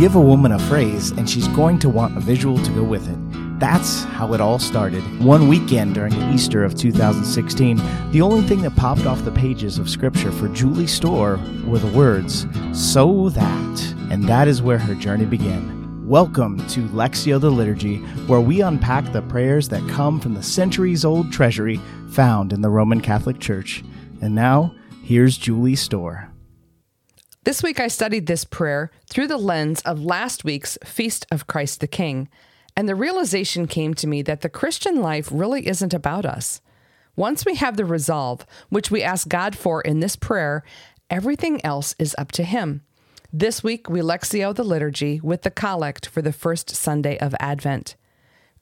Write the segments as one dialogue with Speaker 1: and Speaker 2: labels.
Speaker 1: give a woman a phrase, and she's going to want a visual to go with it. That's how it all started. One weekend during Easter of 2016, the only thing that popped off the pages of Scripture for Julie Storr were the words, So that. And that is where her journey began. Welcome to Lectio the Liturgy, where we unpack the prayers that come from the centuries old treasury found in the Roman Catholic Church. And now, here's Julie Storr.
Speaker 2: This week I studied this prayer through the lens of last week's Feast of Christ the King and the realization came to me that the Christian life really isn't about us. Once we have the resolve, which we ask God for in this prayer, everything else is up to Him. This week, we lectio the liturgy with the collect for the first Sunday of Advent.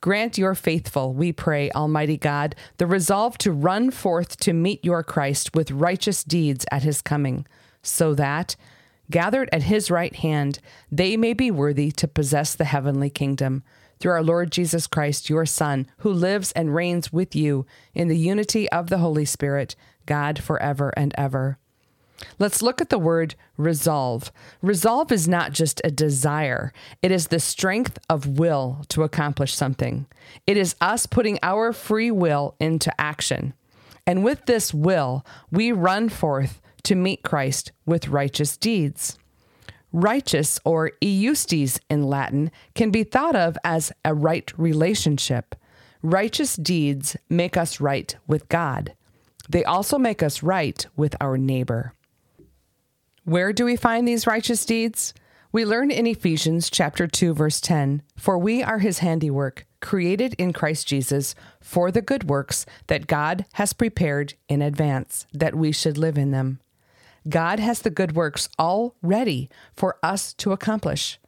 Speaker 2: Grant your faithful, we pray, Almighty God, the resolve to run forth to meet your Christ with righteous deeds at his coming, so that, gathered at his right hand, they may be worthy to possess the heavenly kingdom through our Lord Jesus Christ, your Son, who lives and reigns with you in the unity of the Holy Spirit, God forever and ever. Let's look at the word resolve. Resolve is not just a desire, it is the strength of will to accomplish something. It is us putting our free will into action. And with this will, we run forth to meet Christ with righteous deeds. Righteous, or iustus in Latin, can be thought of as a right relationship. Righteous deeds make us right with God. They also make us right with our neighbor. Where do we find these righteous deeds? We learn in Ephesians chapter 2 verse 10, "For we are his handiwork, created in Christ Jesus for the good works that God has prepared in advance that we should live in them." God has the good works all ready for us to accomplish.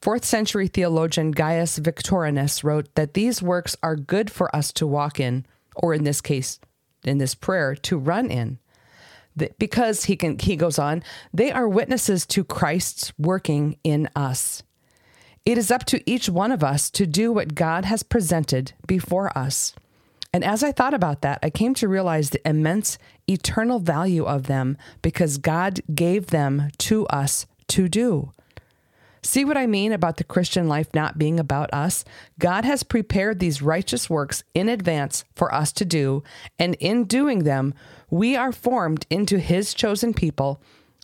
Speaker 2: Fourth century theologian Gaius Victorinus wrote that these works are good for us to walk in, or in this case, in this prayer, to run in. Because he can he goes on, they are witnesses to Christ's working in us. It is up to each one of us to do what God has presented before us. And as I thought about that, I came to realize the immense eternal value of them because God gave them to us to do. See what I mean about the Christian life not being about us? God has prepared these righteous works in advance for us to do, and in doing them, we are formed into His chosen people.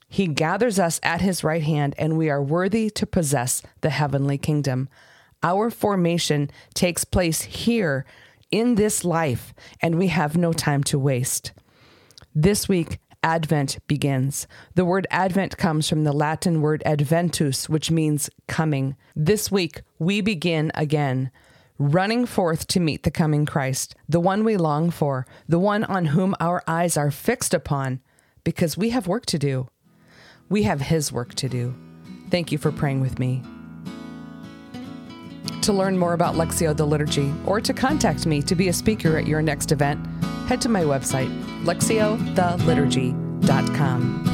Speaker 2: He gathers us at His right hand, and we are worthy to possess the heavenly kingdom. Our formation takes place here in this life, and we have no time to waste. This week, Advent begins. The word Advent comes from the Latin word adventus, which means coming. This week, we begin again, running forth to meet the coming Christ, the one we long for, the one on whom our eyes are fixed upon, because we have work to do. We have His work to do. Thank you for praying with me. To learn more about Lectio the Liturgy or to contact me to be a speaker at your next event, head to my website, lectiothe.liturgy.com.